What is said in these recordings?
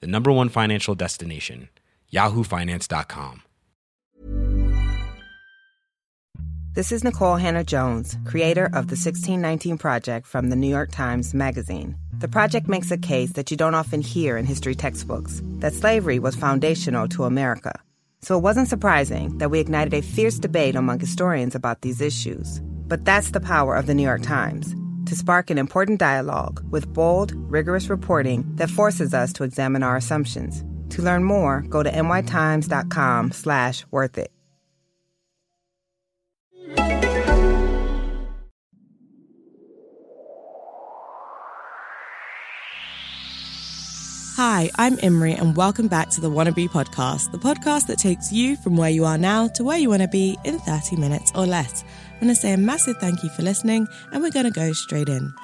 the number one financial destination, yahoofinance.com. This is Nikole Hannah-Jones, creator of the 1619 Project from the New York Times Magazine. The project makes a case that you don't often hear in history textbooks that slavery was foundational to America. So it wasn't surprising that we ignited a fierce debate among historians about these issues. But that's the power of the New York Times to spark an important dialogue with bold, rigorous reporting that forces us to examine our assumptions. To learn more, go to nytimes.com slash worth it. Hi, I'm Imri, and welcome back to the Wannabe Podcast, the podcast that takes you from where you are now to where you want to be in 30 minutes or less. I want to say a massive thank you for listening, and we're going to go straight in.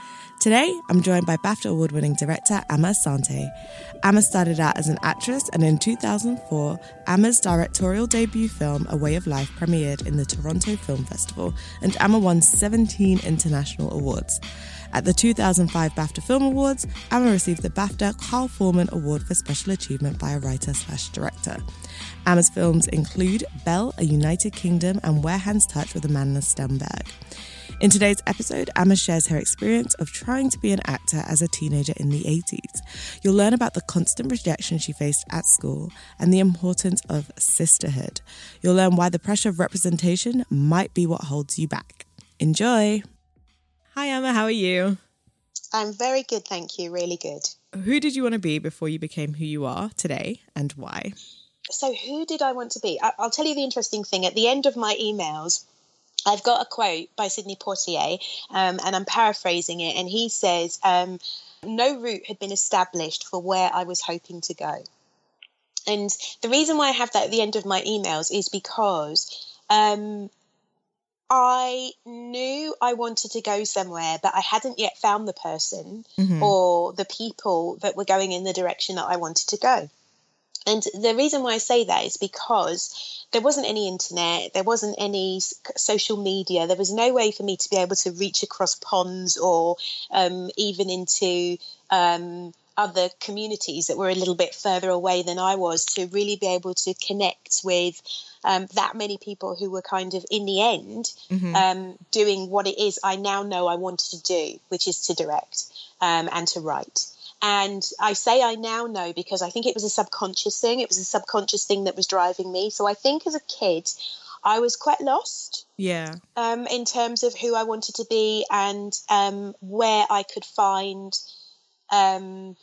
Today, I'm joined by BAFTA award winning director Amma Asante. Amma started out as an actress, and in 2004, Amma's directorial debut film, A Way of Life, premiered in the Toronto Film Festival, and Amma won 17 international awards. At the 2005 BAFTA Film Awards, Amma received the BAFTA Carl Foreman Award for Special Achievement by a writer slash director. Amma's films include Belle, A United Kingdom, and Where Hands Touch with Amandla Stenberg. In today's episode, Amma shares her experience of trying to be an actor as a teenager in the 80s. You'll learn about the constant rejection she faced at school and the importance of sisterhood. You'll learn why the pressure of representation might be what holds you back. Enjoy! Hi, Amma, how are you? I'm very good, thank you. Really good. Who did you want to be before you became who you are today and why? So, who did I want to be? I- will tell you the interesting thing. At the end of my emails, I've got a quote by Sidney Poitier, um, and I'm paraphrasing it, and he says, um, No route had been established for where I was hoping to go. And the reason why I have that at the end of my emails is because um, I knew I wanted to go somewhere, but I hadn't yet found the person mm-hmm. or the people that were going in the direction that I wanted to go. And the reason why I say that is because there wasn't any internet, there wasn't any social media, there was no way for me to be able to reach across ponds or um, even into um, other communities that were a little bit further away than I was to really be able to connect with um, that many people who were kind of in the end mm-hmm. um, doing what it is I now know I wanted to do, which is to direct um, and to write. And I say I now know because I think it was a subconscious thing. It was a subconscious thing that was driving me. So I think as a kid, I was quite lost. Yeah. Um, in terms of who I wanted to be and um, where I could find um,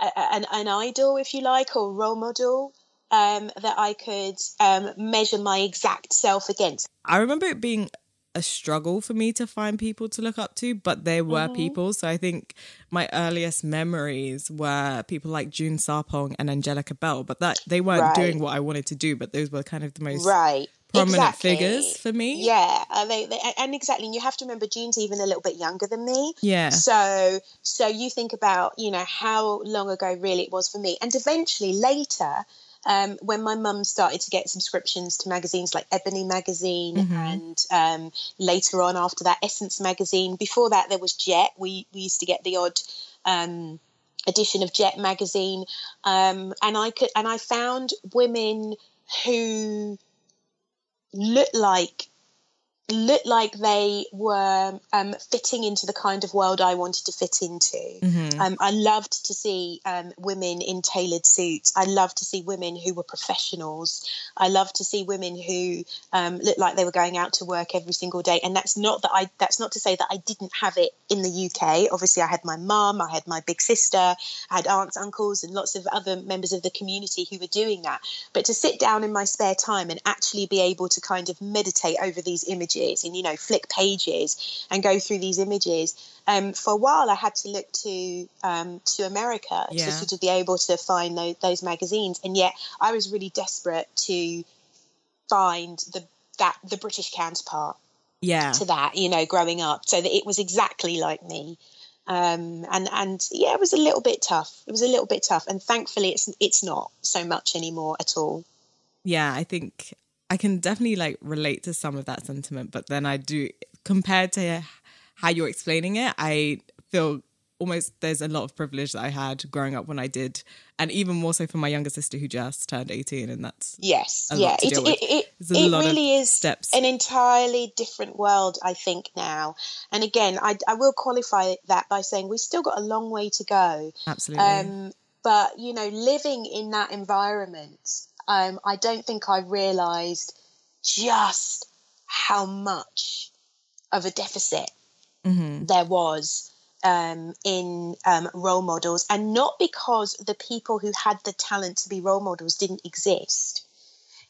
a, an, an idol, if you like, or role model. Um, that I could um, measure my exact self against. I remember it being a struggle for me to find people to look up to, but there were mm-hmm. people. So I think my earliest memories were people like June Sarpong and Angelica Bell, but that they weren't right. doing what I wanted to do, but those were kind of the most right. prominent exactly. figures for me. Yeah, uh, they, they, and exactly. And you have to remember June's even a little bit younger than me. Yeah. So so you think about you know how long ago really it was for me, and eventually later um, when my mum started to get subscriptions to magazines like Ebony magazine mm-hmm. and um, later on after that Essence magazine. Before that there was Jet. We we used to get the odd um, edition of Jet magazine, um, and I could and I found women who looked like looked like they were um, fitting into the kind of world I wanted to fit into. Mm-hmm. Um, I loved to see um, women in tailored suits. I loved to see women who were professionals. I loved to see women who um, looked like they were going out to work every single day. And that's not that I. That's not to say that I didn't have it in the UK. Obviously, I had my mum, I had my big sister, I had aunts, uncles, and lots of other members of the community who were doing that. But to sit down in my spare time and actually be able to kind of meditate over these images images and you know flick pages and go through these images um, for a while i had to look to um, to america Yeah. to sort of be able to find those, those magazines and yet i was really desperate to find the that the british counterpart Yeah. to that, you know, growing up, so that it was exactly like me. Um, and and yeah, it was a little bit tough. It was a little bit tough, and thankfully, it's it's not so much anymore at all. yeah, I think I can definitely like relate to some of that sentiment, but then I do compared to how you're explaining it, I feel almost there's a lot of privilege that I had growing up when I did, and even more so for my younger sister who just turned 18, and that's Yes, yeah, it it, it, it really is steps. an entirely different world, I think now. And again, I I will qualify that by saying we've still got a long way to go. absolutely Um, but you know, living in that environment, um, I don't think I realised just how much of a deficit Mhm. there was um, in um, role models, and not because the people who had the talent to be role models didn't exist.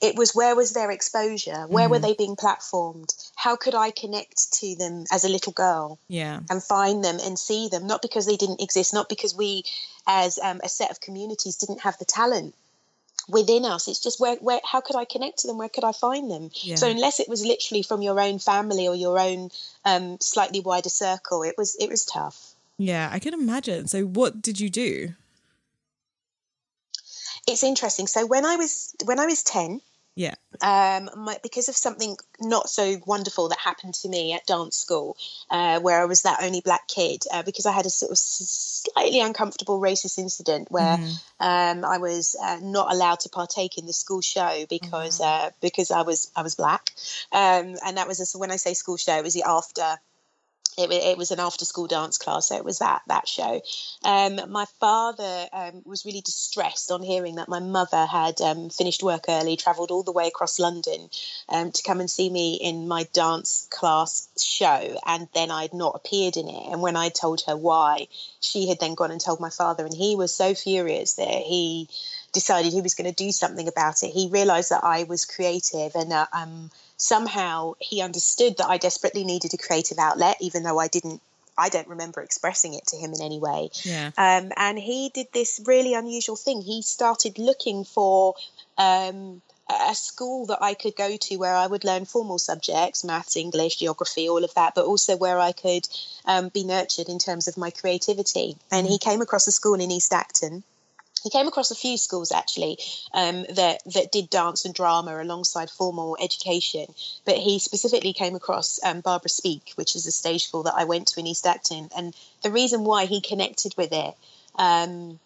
It was where was their exposure? Where were they being platformed? How could I connect to them as a little girl? yeah, and find them and see them, not because they didn't exist, not because we as um, a set of communities didn't have the talent within us. It's just where, where how could I connect to them? Where could I find them? Yeah. So unless it was literally from your own family or your own um, slightly wider circle, it was it was tough. yeah, I can imagine. So, what did you do? It's interesting. So when I was when I was ten, Yeah, um, my, because of something not so wonderful that happened to me at dance school, uh, where I was that only black kid, uh, because I had a sort of slightly uncomfortable racist incident where um, I was uh, not allowed to partake in the school show because uh, because I was I was black, um, and that was a, so when I say school show, it was the after. It, it was an after school dance class, so it was that that show. Um, my father um, was really distressed on hearing that my mother had um, finished work early, travelled all the way across London um, to come and see me in my dance class show, and then I'd not appeared in it. And when I told her why, she had then gone and told my father, and he was so furious that he decided he was going to do something about it. He realised that I was creative and that um, somehow he understood that I desperately needed a creative outlet, even though I didn't. I don't remember expressing it to him in any way. yeah, Um, and he did this really unusual thing. He started looking for um, a school that I could go to where I would learn formal subjects, maths, English, geography, all of that, but also where I could um, be nurtured in terms of my creativity. And he came across a school in East Acton. He came across a few schools actually um, that that did dance and drama alongside formal education, but he specifically came across um, Barbara Speake, which is a stage school that I went to in East Acton, and the reason why he connected with it um,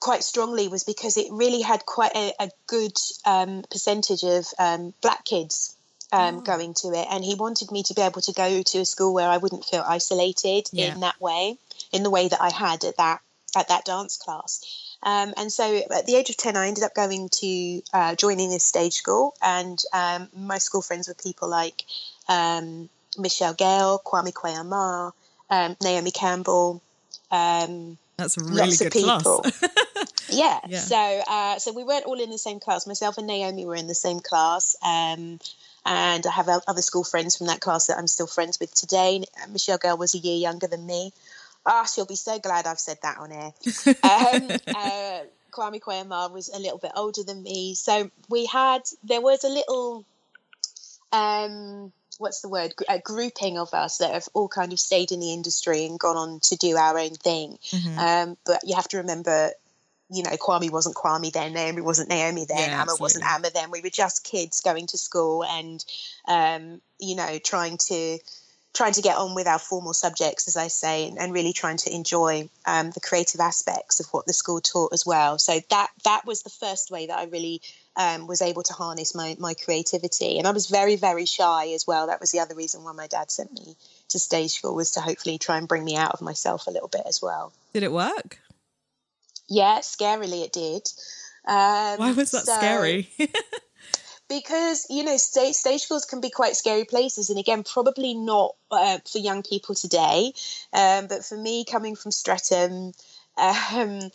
quite strongly was because it really had quite a, a good um, percentage of um, black kids um, going to it, and he wanted me to be able to go to a school where I wouldn't feel isolated Yeah. in that way, in the way that I had at that at that dance class. Um, and so at the age of 10, I ended up going to uh, joining this stage school. And um, my school friends were people like um, Michelle Gayle, Kwame Kwei-Armah, um, Naomi Campbell. Um, that's a really lots of good class. people. yeah. Yeah. So, uh, so we weren't all in the same class. Myself and Naomi were in the same class. Um, and I have other school friends from that class that I'm still friends with today. Michelle Gayle was a year younger than me. Ah, she'll be so glad I've said that on air. um, uh, Kwame Kwei-Armah was a little bit older than me, so we had there was a little, um, what's the word, a grouping of us that have all kind of stayed in the industry and gone on to do our own thing. Um, but you have to remember, you know, Kwame wasn't Kwame then, Naomi wasn't Naomi then, Yeah, Amma wasn't. Amma then. We were just kids going to school and, um, you know, trying to trying to get on with our formal subjects, as I say, and, and really trying to enjoy um, the creative aspects of what the school taught as well. So that that was the first way that I really um, was able to harness my my creativity, and I was very very shy as well. That was the other reason why my dad sent me to stage school was to hopefully try and bring me out of myself a little bit as well. Did it work? Yeah, scarily it did. Um, Why was that so- scary? because you know stage, stage schools can be quite scary places and again probably not uh, for young people today um, but for me coming from streatham um,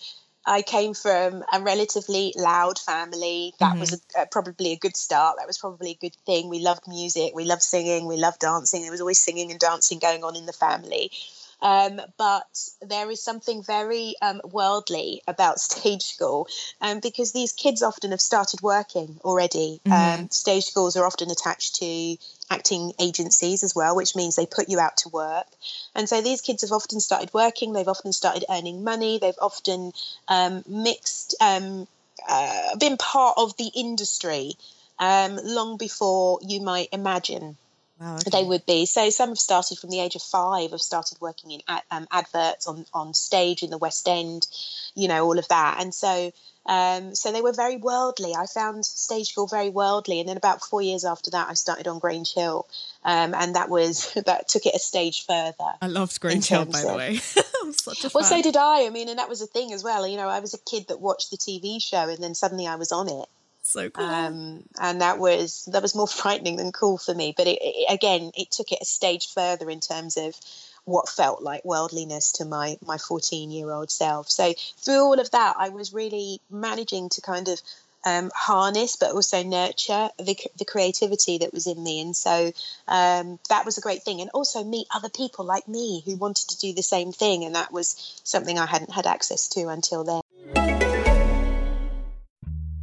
I came from a relatively loud family. That Mm-hmm. was a, uh, probably a good start. That was probably a good thing. We loved music, we loved singing, we loved dancing. There was always singing and dancing going on in the family. Um, but there is something very um, worldly about stage school um, because these kids often have started working already. Um, stage schools are often attached to acting agencies as well, which means they put you out to work. And so these kids have often started working, they've often started earning money, they've often um, mixed, um, uh, been part of the industry um, long before you might imagine Wow. they would be. So some have started from the age of five, have started working in um, adverts on, on stage in the West End, you know, all of that. And so um, so they were very worldly. I found stage school very worldly. And then about four years after that, I started on Grange Hill. Um, and that was, that took it a stage further. I loved Grange Hill, by the way. I'm such a Well, so did I. I mean, and that was a thing as well. You know, I was a kid that watched the TV show and then suddenly I was on it. So cool. um, and that was that was more frightening than cool for me. But it, it, again, it took it a stage further in terms of what felt like worldliness to my my 14 year old self. So through all of that, I was really managing to kind of um, harness, but also nurture the the creativity that was in me, and so um, that was a great thing. And also meet other people like me who wanted to do the same thing, and that was something I hadn't had access to until then.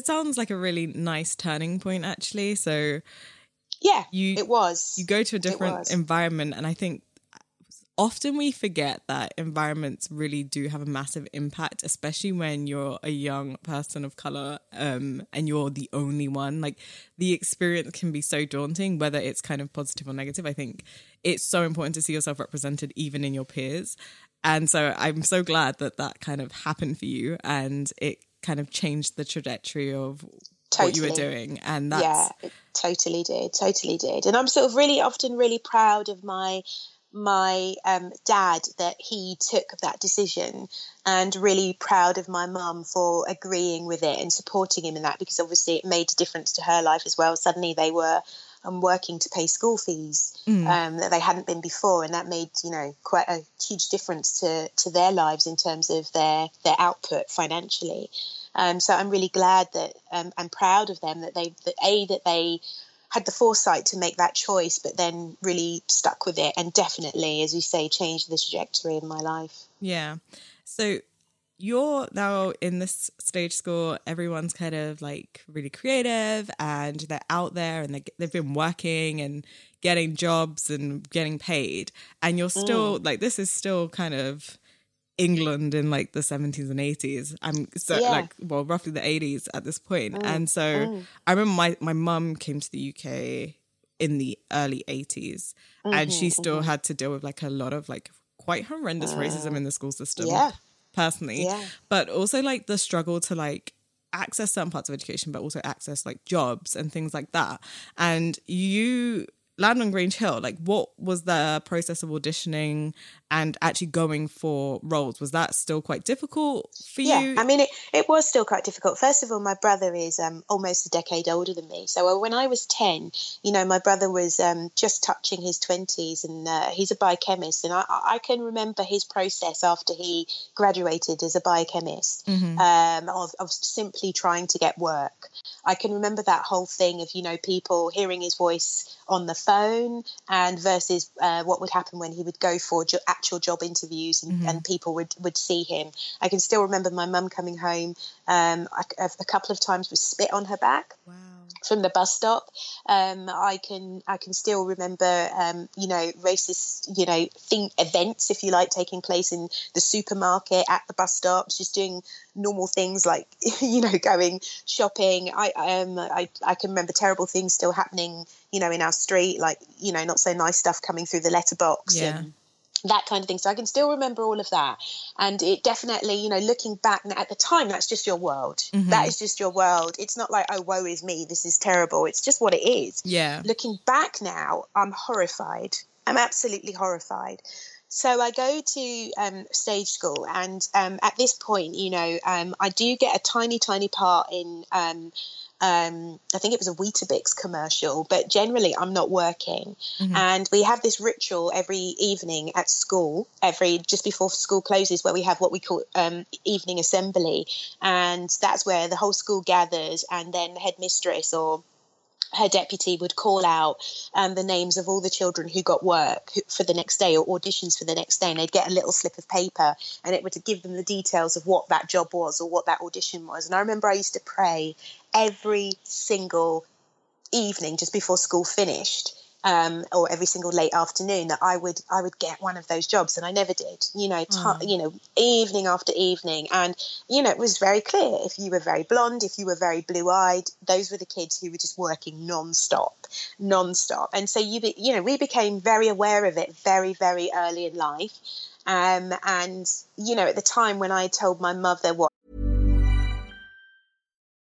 It sounds like a really nice turning point, actually. So Yeah, You- it was. you go to a different environment, and I think often we forget that environments really do have a massive impact, especially when you're a young person of color um, and you're the only one. Like the experience can be so daunting, whether it's kind of positive or negative. I think it's so important to see yourself represented even in your peers. And so I'm so glad that that kind of happened for you and it kind of changed the trajectory of what you were doing. And that's yeah, it totally did, totally did. And I'm sort of really often really proud of my my um, dad that he took that decision and really proud of my mum for agreeing with it and supporting him in that because obviously it made a difference to her life as well suddenly they were um, working to pay school fees um, that they hadn't been before and that made you know quite a huge difference to to their lives in terms of their their output financially um, so I'm really glad that um, I'm proud of them that they that a that they had the foresight to make that choice, but then really stuck with it and definitely, as you say, changed the trajectory of my life. Yeah. So you're now in this stage school. Everyone's kind of like really creative and they're out there and they, they've been working and getting jobs and getting paid. And you're still mm. like, this is still kind of England in like the 70s and 80s. I'm so Yeah. like, well, roughly the 80s at this point. Mm. And so mm. I remember my, my mum came to the UK in the early 80s and she mm-hmm, still mm-hmm. had to deal with like a lot of like quite horrendous racism uh, in the school system Yeah. Personally. Yeah. but also like the struggle to like access certain parts of education but also access like jobs and things like that. And you land on grange hill. Like what was the process of auditioning and actually going for roles was that still quite difficult for Yeah, you I mean, it, it was still quite difficult. First of all, my brother is um, almost a decade older than me. So uh, when I was 10, you know, my brother was um, just touching his 20s and uh, he's a biochemist. And I, I can remember his process after he graduated as a biochemist um, of, of simply trying to get work. I can remember that whole thing of, you know, people hearing his voice on the phone and versus uh, what would happen when he would go for jo- actual job interviews and, and people would, would see him. I can still remember my mum coming home um, a, a couple of times with spit on her back wow from the bus stop. Um, I can I can still remember um, you know racist you know thing events if you like taking place in the supermarket at the bus stops, just doing normal things like you know going shopping. I um I I can remember terrible things still happening you know in our street like you know not so nice stuff coming through the letterbox Yeah. and that kind of thing. So I can still remember all of that. And it definitely, you know, looking back at the time, that's just your world. Mm-hmm. That is just your world. It's not like, oh, woe is me. This is terrible. It's just what it is. Yeah. Looking back now, I'm horrified. I'm absolutely horrified. So I go to um, stage school, and um, at this point, you know, um, I do get a tiny, tiny part in um, um, I think it was a Weetabix commercial, but generally I'm not working. Mm-hmm. And we have this ritual every evening at school, every just before school closes, where we have what we call um, evening assembly, and that's where the whole school gathers, and then the headmistress or her deputy would call out um, the names of all the children who got work for the next day or auditions for the next day, and they'd get a little slip of paper, and it would give them the details of what that job was or what that audition was. And I remember I used to pray every single evening just before school finished um, or every single late afternoon that I would I would get one of those jobs, and I never did. You know, t- mm. you know, evening after evening, and you know, it was very clear if you were very blonde, if you were very blue eyed, those were the kids who were just working non-stop, non-stop. And so you be, you know, we became very aware of it very very early in life, um, and you know, at the time when I told my mother what.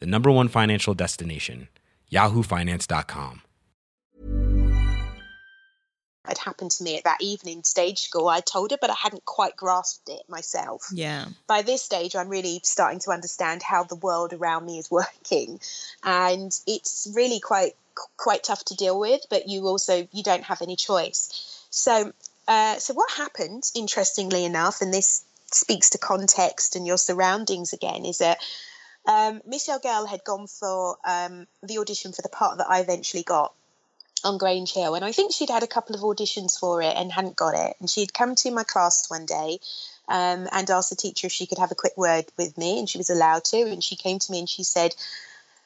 the number one financial destination, yahoofinance.com. It happened to me at that evening stage school. I told her, but I hadn't quite grasped it myself. Yeah. By this stage, I'm really starting to understand how the world around me is working, and it's really quite quite tough to deal with. But you also you don't have any choice. So, uh, so what happened? Interestingly enough, and this speaks to context and your surroundings again, is that um, Michelle Gayle had gone for um, the audition for the part that I eventually got on Grange Hill, and I think she'd had a couple of auditions for it and hadn't got it. And she'd come to my class one day um, and asked the teacher if she could have a quick word with me, and she was allowed to. And she came to me and she said,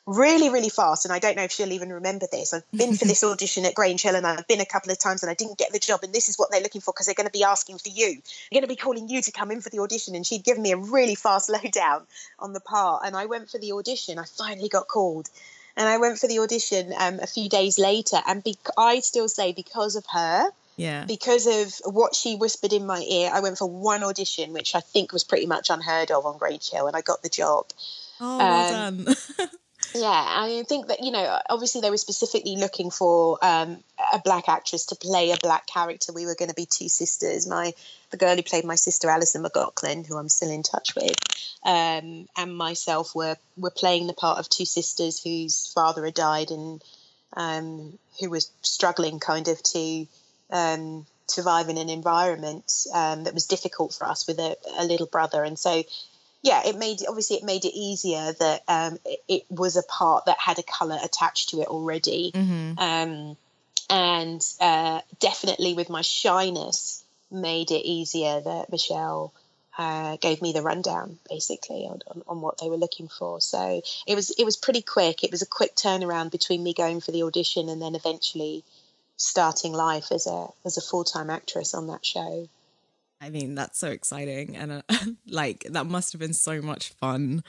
really, really fast. And I don't know if she'll even remember this. I've been for this audition at Grange Hill and I've been a couple of times and I didn't get the job. And this is what they're looking for because they're going to be asking for you. They're going to be calling you to come in for the audition. And she'd given me a really fast lowdown on the part. And I went for the audition. I finally got called. And I went for the audition um, a few days later. And be- I still say, because of her, yeah. Because of what she whispered in my ear, I went for one audition, which I think was pretty much unheard of on Grange Hill, and I got the job. Oh, well um, done. Yeah, I think that you know, obviously they were specifically looking for um, a black actress to play a black character. We were going to be two sisters. My the girl who played my sister Alison McLaughlin, who I'm still in touch with, um, and myself were were playing the part of two sisters whose father had died and um, who was struggling kind of to um, survive in an environment um, that was difficult for us with a, a little brother, and so yeah, it made obviously it made it easier that um, it, it, was a part that had a color attached to it already, mm-hmm. um, and uh, definitely with my shyness made it easier that Michelle uh, gave me the rundown basically on, on, on, what they were looking for. So it was it was pretty quick. It was a quick turnaround between me going for the audition and then eventually starting life as a as a full time actress on that show. I mean, that's so exciting. And uh, like, that must have been so much fun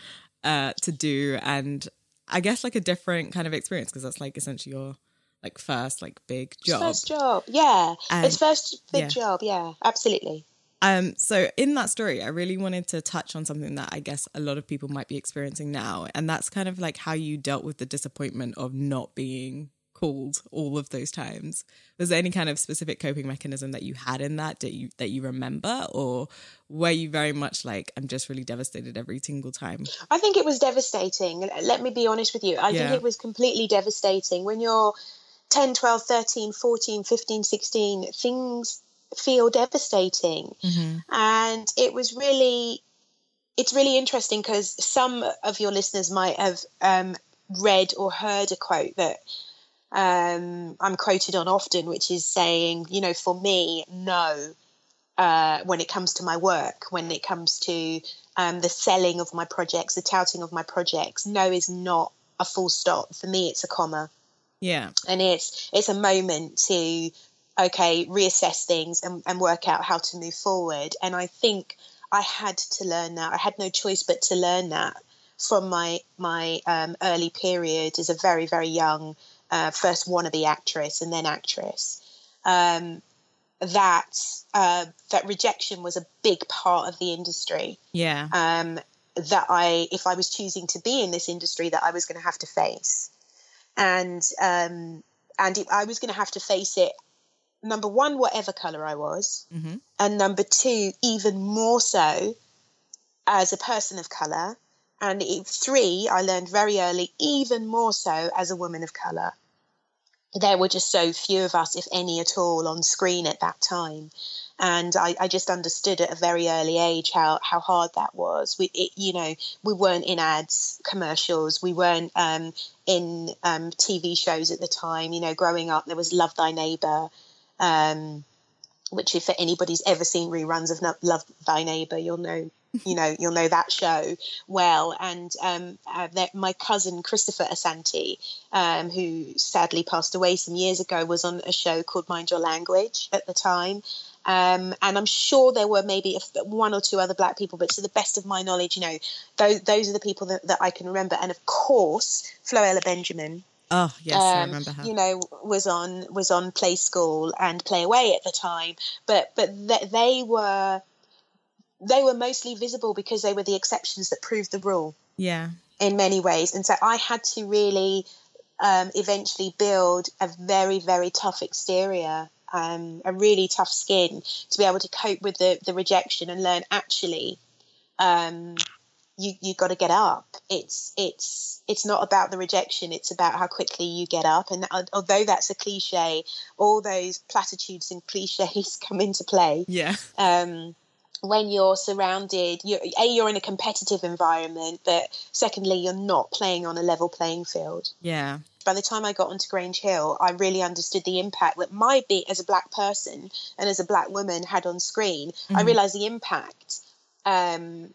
uh, to do. And I guess like a different kind of experience because that's like essentially your like first like big job. First job, yeah. And, it's first big yeah. job, yeah, absolutely. Um, so in that story, I really wanted to touch on something that I guess a lot of people might be experiencing now, and that's kind of like how you dealt with the disappointment of not being called all of those times. Was there any kind of specific coping mechanism that you had in that that you that you remember, or were you very much like I'm just really devastated every single time? I think it was devastating. Let me be honest with you. I Yeah. think it was completely devastating when you're 10, 12, 13, 14, 15, 16, things feel devastating. And it was really it's really interesting because some of your listeners might have um, read or heard a quote that um, I'm quoted on often, which is saying, you know, for me, no, uh, when it comes to my work, when it comes to um, the selling of my projects, the touting of my projects, no is not a full stop. For me, it's a comma Yeah. and it's it's a moment to okay reassess things and, and work out how to move forward and i think i had to learn that i had no choice but to learn that from my my um, early period as a very very young uh, first wannabe actress and then actress um, that uh, that rejection was a big part of the industry Yeah. um, that I, if I was choosing to be in this industry, that I was going to have to face, and um, and it, I was going to have to face it. Number one, whatever color I was, and number two, even more so as a person of color, and three, I learned very early, even more so as a woman of color. There were just so few of us, if any at all, on screen at that time and I, I just understood at a very early age how how hard that was. We, it, you know, we weren't in ads, commercials. We weren't um, in um, TV shows at the time. You know, growing up, there was Love Thy Neighbor, um, which if anybody's ever seen reruns of Love Thy Neighbor, you'll know. You know, you'll know that show well. And um, uh, my cousin Christopher Asante, um, who sadly passed away some years ago, was on a show called Mind Your Language at the time. Um, and I'm sure there were maybe one or two other black people, but to the best of my knowledge, you know, those, those are the people that, that I can remember. And of course, Floella Benjamin, Oh yes, I um, remember her. you know, was on was on Play School and Play Away at the time, but but th- they were they were mostly visible because they were the exceptions that proved the rule yeah. in many ways. And so I had to really um, eventually build a very, very tough exterior, um, a really tough skin to be able to cope with the, the rejection and learn actually um, you you got to get up. It's it's it's not about the rejection. It's about how quickly you get up. And al- although that's a cliche, all those platitudes and cliches come into play Yeah. um, when you're surrounded, you're, a you're in a competitive environment, but secondly, you're not playing on a level playing field. Yeah. By the time I got onto Grange Hill, I really understood the impact that my beat as a black person and as a black woman had on screen. I realized the impact um,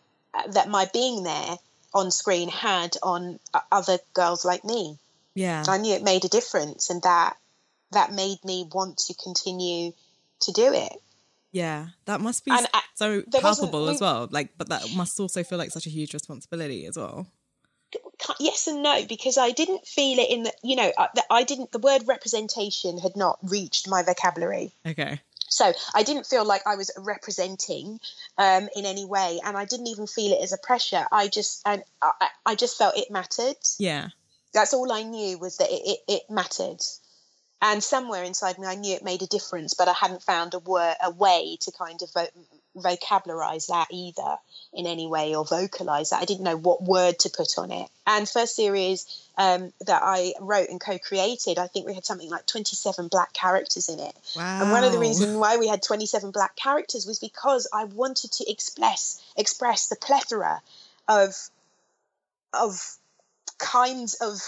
that my being there on screen had on other girls like me. Yeah. I knew it made a difference, and that that made me want to continue to do it. Yeah. That must be And, uh, so palpable as well. Like, but that must also feel like such a huge responsibility as well. yes and no because I didn't feel it in the you know I, that I didn't the word representation had not reached my vocabulary Okay. so I didn't feel like I was representing um, in any way and I didn't even feel it as a pressure I just and I, I- I just felt it mattered Yeah. that's all I knew was that it, it, it mattered and somewhere inside me I knew it made a difference but I hadn't found a word a way to kind of vo- vocabularize that either in any way or vocalize that. I didn't know what word to put on it. And first series um, that I wrote and co-created I think we had something like 27 black characters in it. Wow. and one of the reasons why we had 27 black characters was because I wanted to express express the plethora of of kinds of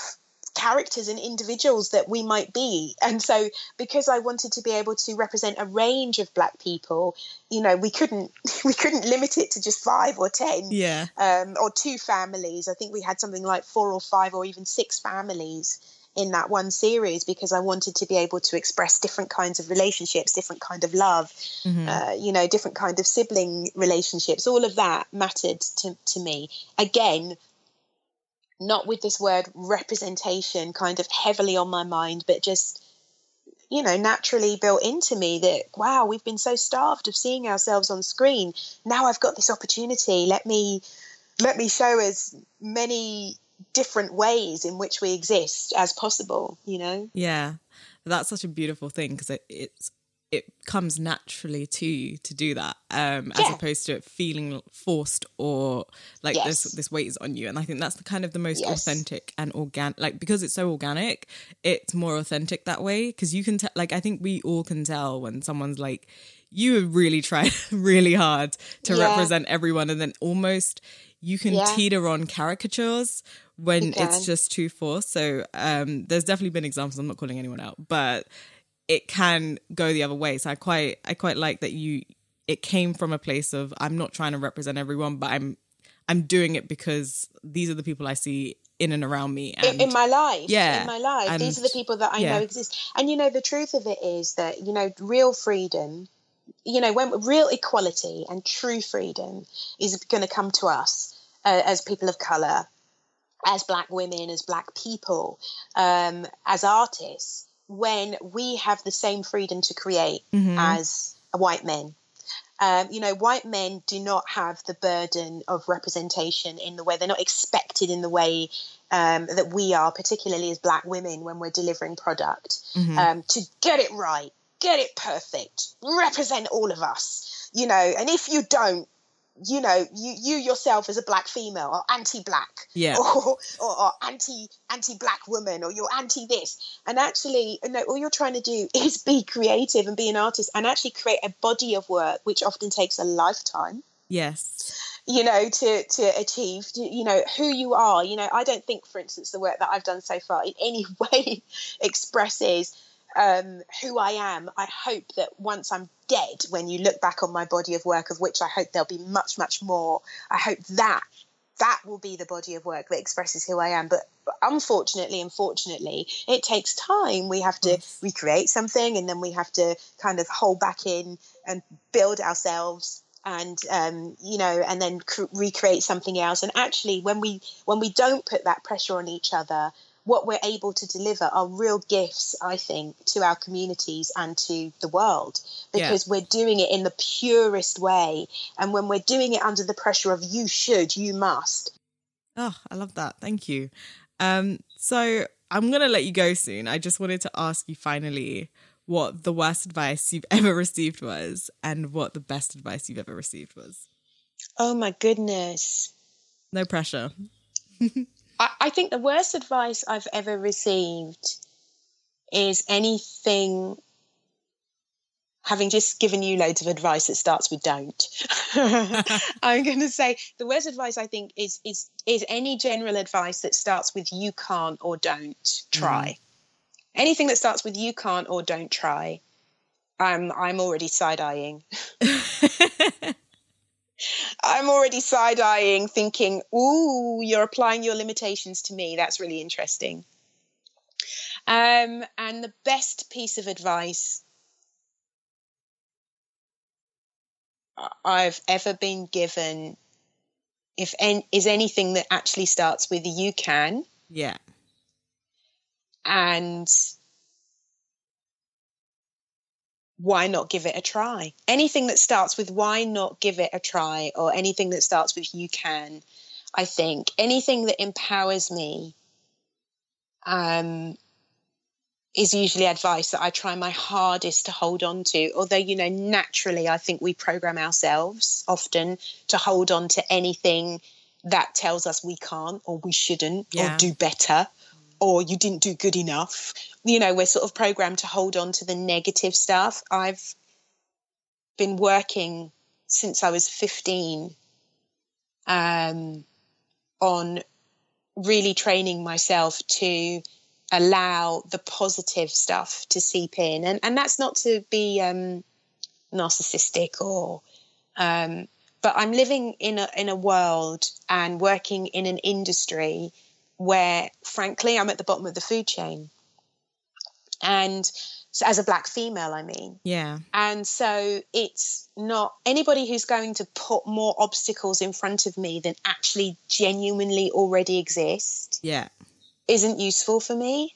characters and individuals that we might be. And so because i wanted to be able to represent a range of black people you know we couldn't we couldn't limit it to just five or ten Yeah. um, or two families. I think we had something like four or five or even six families in that one series because i wanted to be able to express different kinds of relationships different kind of love uh, you know different kind of sibling relationships. All of that mattered to, to me. Again not with this word representation kind of heavily on my mind, but just, you know, naturally built into me that, wow, we've been so starved of seeing ourselves on screen. Now I've got this opportunity. Let me, let me show as many different ways in which we exist as possible you know Yeah, that's such a beautiful thing because it, it's it comes naturally to you to do that, um, as Yeah. opposed to it feeling forced or like this Yes. this weight is on you. And I think that's the kind of the most Yes. authentic and organic. Like because it's so organic, it's more authentic that way. Because you can tell. Like I think we all can tell when someone's like, you really tried really hard to Yeah. represent everyone, and then almost you can Yeah. teeter on caricatures when it's just too forced. So um, there's definitely been examples. I'm not calling anyone out, but it can go the other way. So I quite I quite like that you it came from a place of I'm not trying to represent everyone, but I'm I'm doing it because these are the people I see in and around me. in, And in my life yeah, in my life these are the people that i yeah. know exist and you know the truth of it is that you know real freedom you know when real equality and true freedom is going to come to us uh, as people of color as black women as black people um, as artists when we have the same freedom to create as white men. Um, you know, white men do not have the burden of representation in the way they're not expected in the way um, that we are, particularly as black women when we're delivering product, um, to get it right, get it perfect, represent all of us, you know. And if you don't, you know, you you yourself as a black female or anti-black, Yeah. or, or, or anti anti-black woman, or you're anti this, and actually, know, all you're trying to do is be creative and be an artist, and actually create a body of work, which often takes a lifetime. Yes, you know to to achieve you know who you are. You know i don't think for instance the work that i've done so far in any way expresses um, who i am i hope that once i'm dead when you look back on my body of work of which i hope there'll be much much more i hope that that will be the body of work that expresses who i am. But unfortunately unfortunately it takes time. We have to recreate something and then we have to kind of hold back in and build ourselves and um, you know and then cr- recreate something else. And actually when we when we don't put that pressure on each other what we're able to deliver are real gifts i think to our communities and to the world Yeah. because we're doing it in the purest way and when we're doing it under the pressure of you should you must Oh, I love that. Thank you. Um, so I'm gonna let you go soon. I just wanted to ask you finally what the worst advice you've ever received was, and what the best advice you've ever received was. oh my goodness No pressure. I, I think the worst advice I've ever received is anything having just given you loads of advice that starts with don't. I'm going to say the worst advice I think is is is any general advice that starts with you can't or don't try. Mm. Anything that starts with you can't or don't try. I'm I'm already side eyeing. I'm already side eyeing, thinking, "Ooh, you're applying your limitations to me. That's really interesting." Um, and the best piece of advice I've ever been given, if en- is anything that actually starts with "you can," Yeah. and why not give it a try? Anything that starts with why not give it a try, or anything that starts with you can, I think anything that empowers me um, is usually advice that I try my hardest to hold on to. Although, you know, naturally, I think we program ourselves often to hold on to anything that tells us we can't or we shouldn't Yeah. or do better or you didn't do good enough. You know, we're sort of programmed to hold on to the negative stuff. I've been working since I was 15 um, on really training myself to allow the positive stuff to seep in. And, and that's not to be um, narcissistic or um, but I'm living in a in a world and working in an industry where, frankly, I'm at the bottom of the food chain, and so as a black female, I mean, Yeah. and so it's not anybody who's going to put more obstacles in front of me than actually genuinely already exist Yeah. isn't useful for me.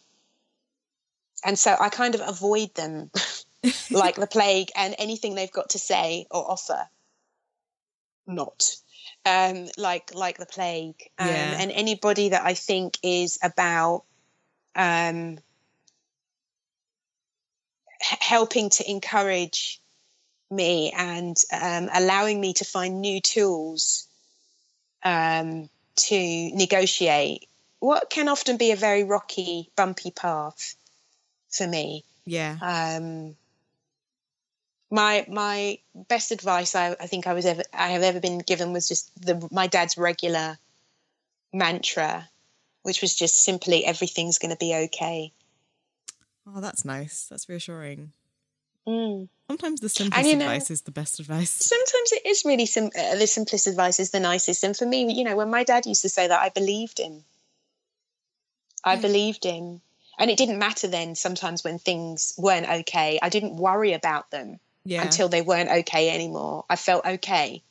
And so I kind of avoid them like the plague and anything they've got to say or offer, not. Um, like like the plague. Um, Yeah. And anybody that I think is about um, h- helping to encourage me and um, allowing me to find new tools um, to negotiate what can often be a very rocky, bumpy path for me. Yeah. Um, my my best advice I, I think I was ever I have ever been given was just the my dad's regular mantra, which was just simply everything's going to be okay. Oh, that's nice. That's reassuring. Mm. Sometimes the simplest you know- advice is the best advice. Sometimes it is really sim- uh, the simplest advice is the nicest, and for me, you know, when my dad used to say that, I believed him. I believed him, and it didn't matter then. Sometimes when things weren't okay, I didn't worry about them. Yeah. until they weren't okay anymore. I felt okay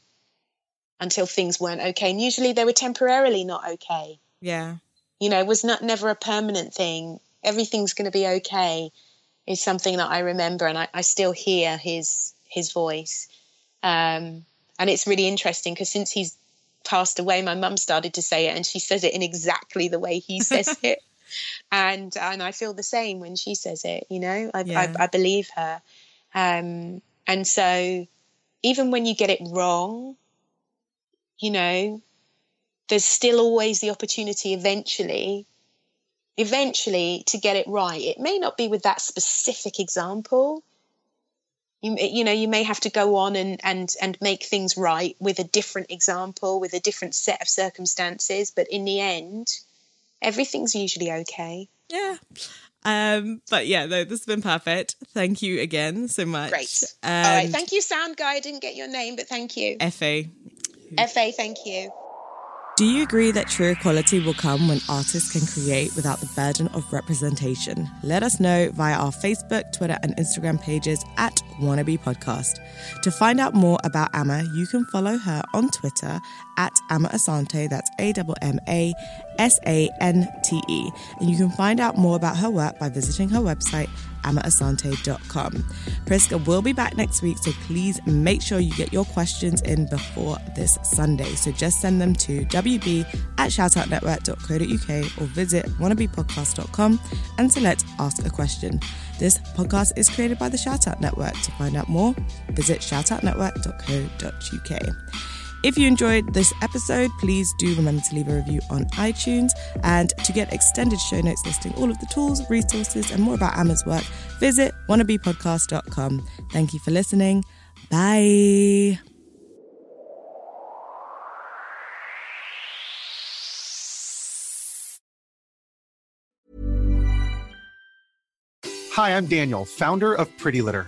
until things weren't okay. And usually they were temporarily not okay. yeah. You know, it was not never a permanent thing. Everything's gonna be okay is something that I remember and I, I still hear his his voice. Um, and it's really interesting because since he's passed away, my mum started to say it and she says it in exactly the way he says it. And and I feel the same when she says it, you know. I Yeah. I, I believe her. Um, and so even when you get it wrong, you know, there's still always the opportunity eventually, eventually to get it right. It may not be with that specific example. You, you know, you may have to go on and, and, and make things right with a different example, with a different set of circumstances. But in the end, everything's usually okay. Yeah. Um, but yeah, no, this has been perfect. Thank you again so much. Great. And All right. Thank you, sound guy. I didn't get your name, but thank you. FA. FA, thank you. Do you agree that true equality will come when artists can create without the burden of representation? Let us know via our Facebook, Twitter, and Instagram pages at Wannabe Podcast. To find out more about Amma, you can follow her on Twitter at Amma Asante, that's A M M A S A N T E. And you can find out more about her work by visiting her website, ammaasante.com. Priska will be back next week, so please make sure you get your questions in before this Sunday. So just send them to wb at shoutoutnetwork.co.uk or visit wannabepodcast.com and select Ask a Question. This podcast is created by the Shoutout Network. To find out more, visit shoutoutnetwork.co.uk. If you enjoyed this episode, please do remember to leave a review on iTunes. And to get extended show notes listing all of the tools, resources, and more about Amma's work, visit wannabepodcast.com. Thank you for listening. Bye. Hi, I'm Daniel, founder of Pretty Litter.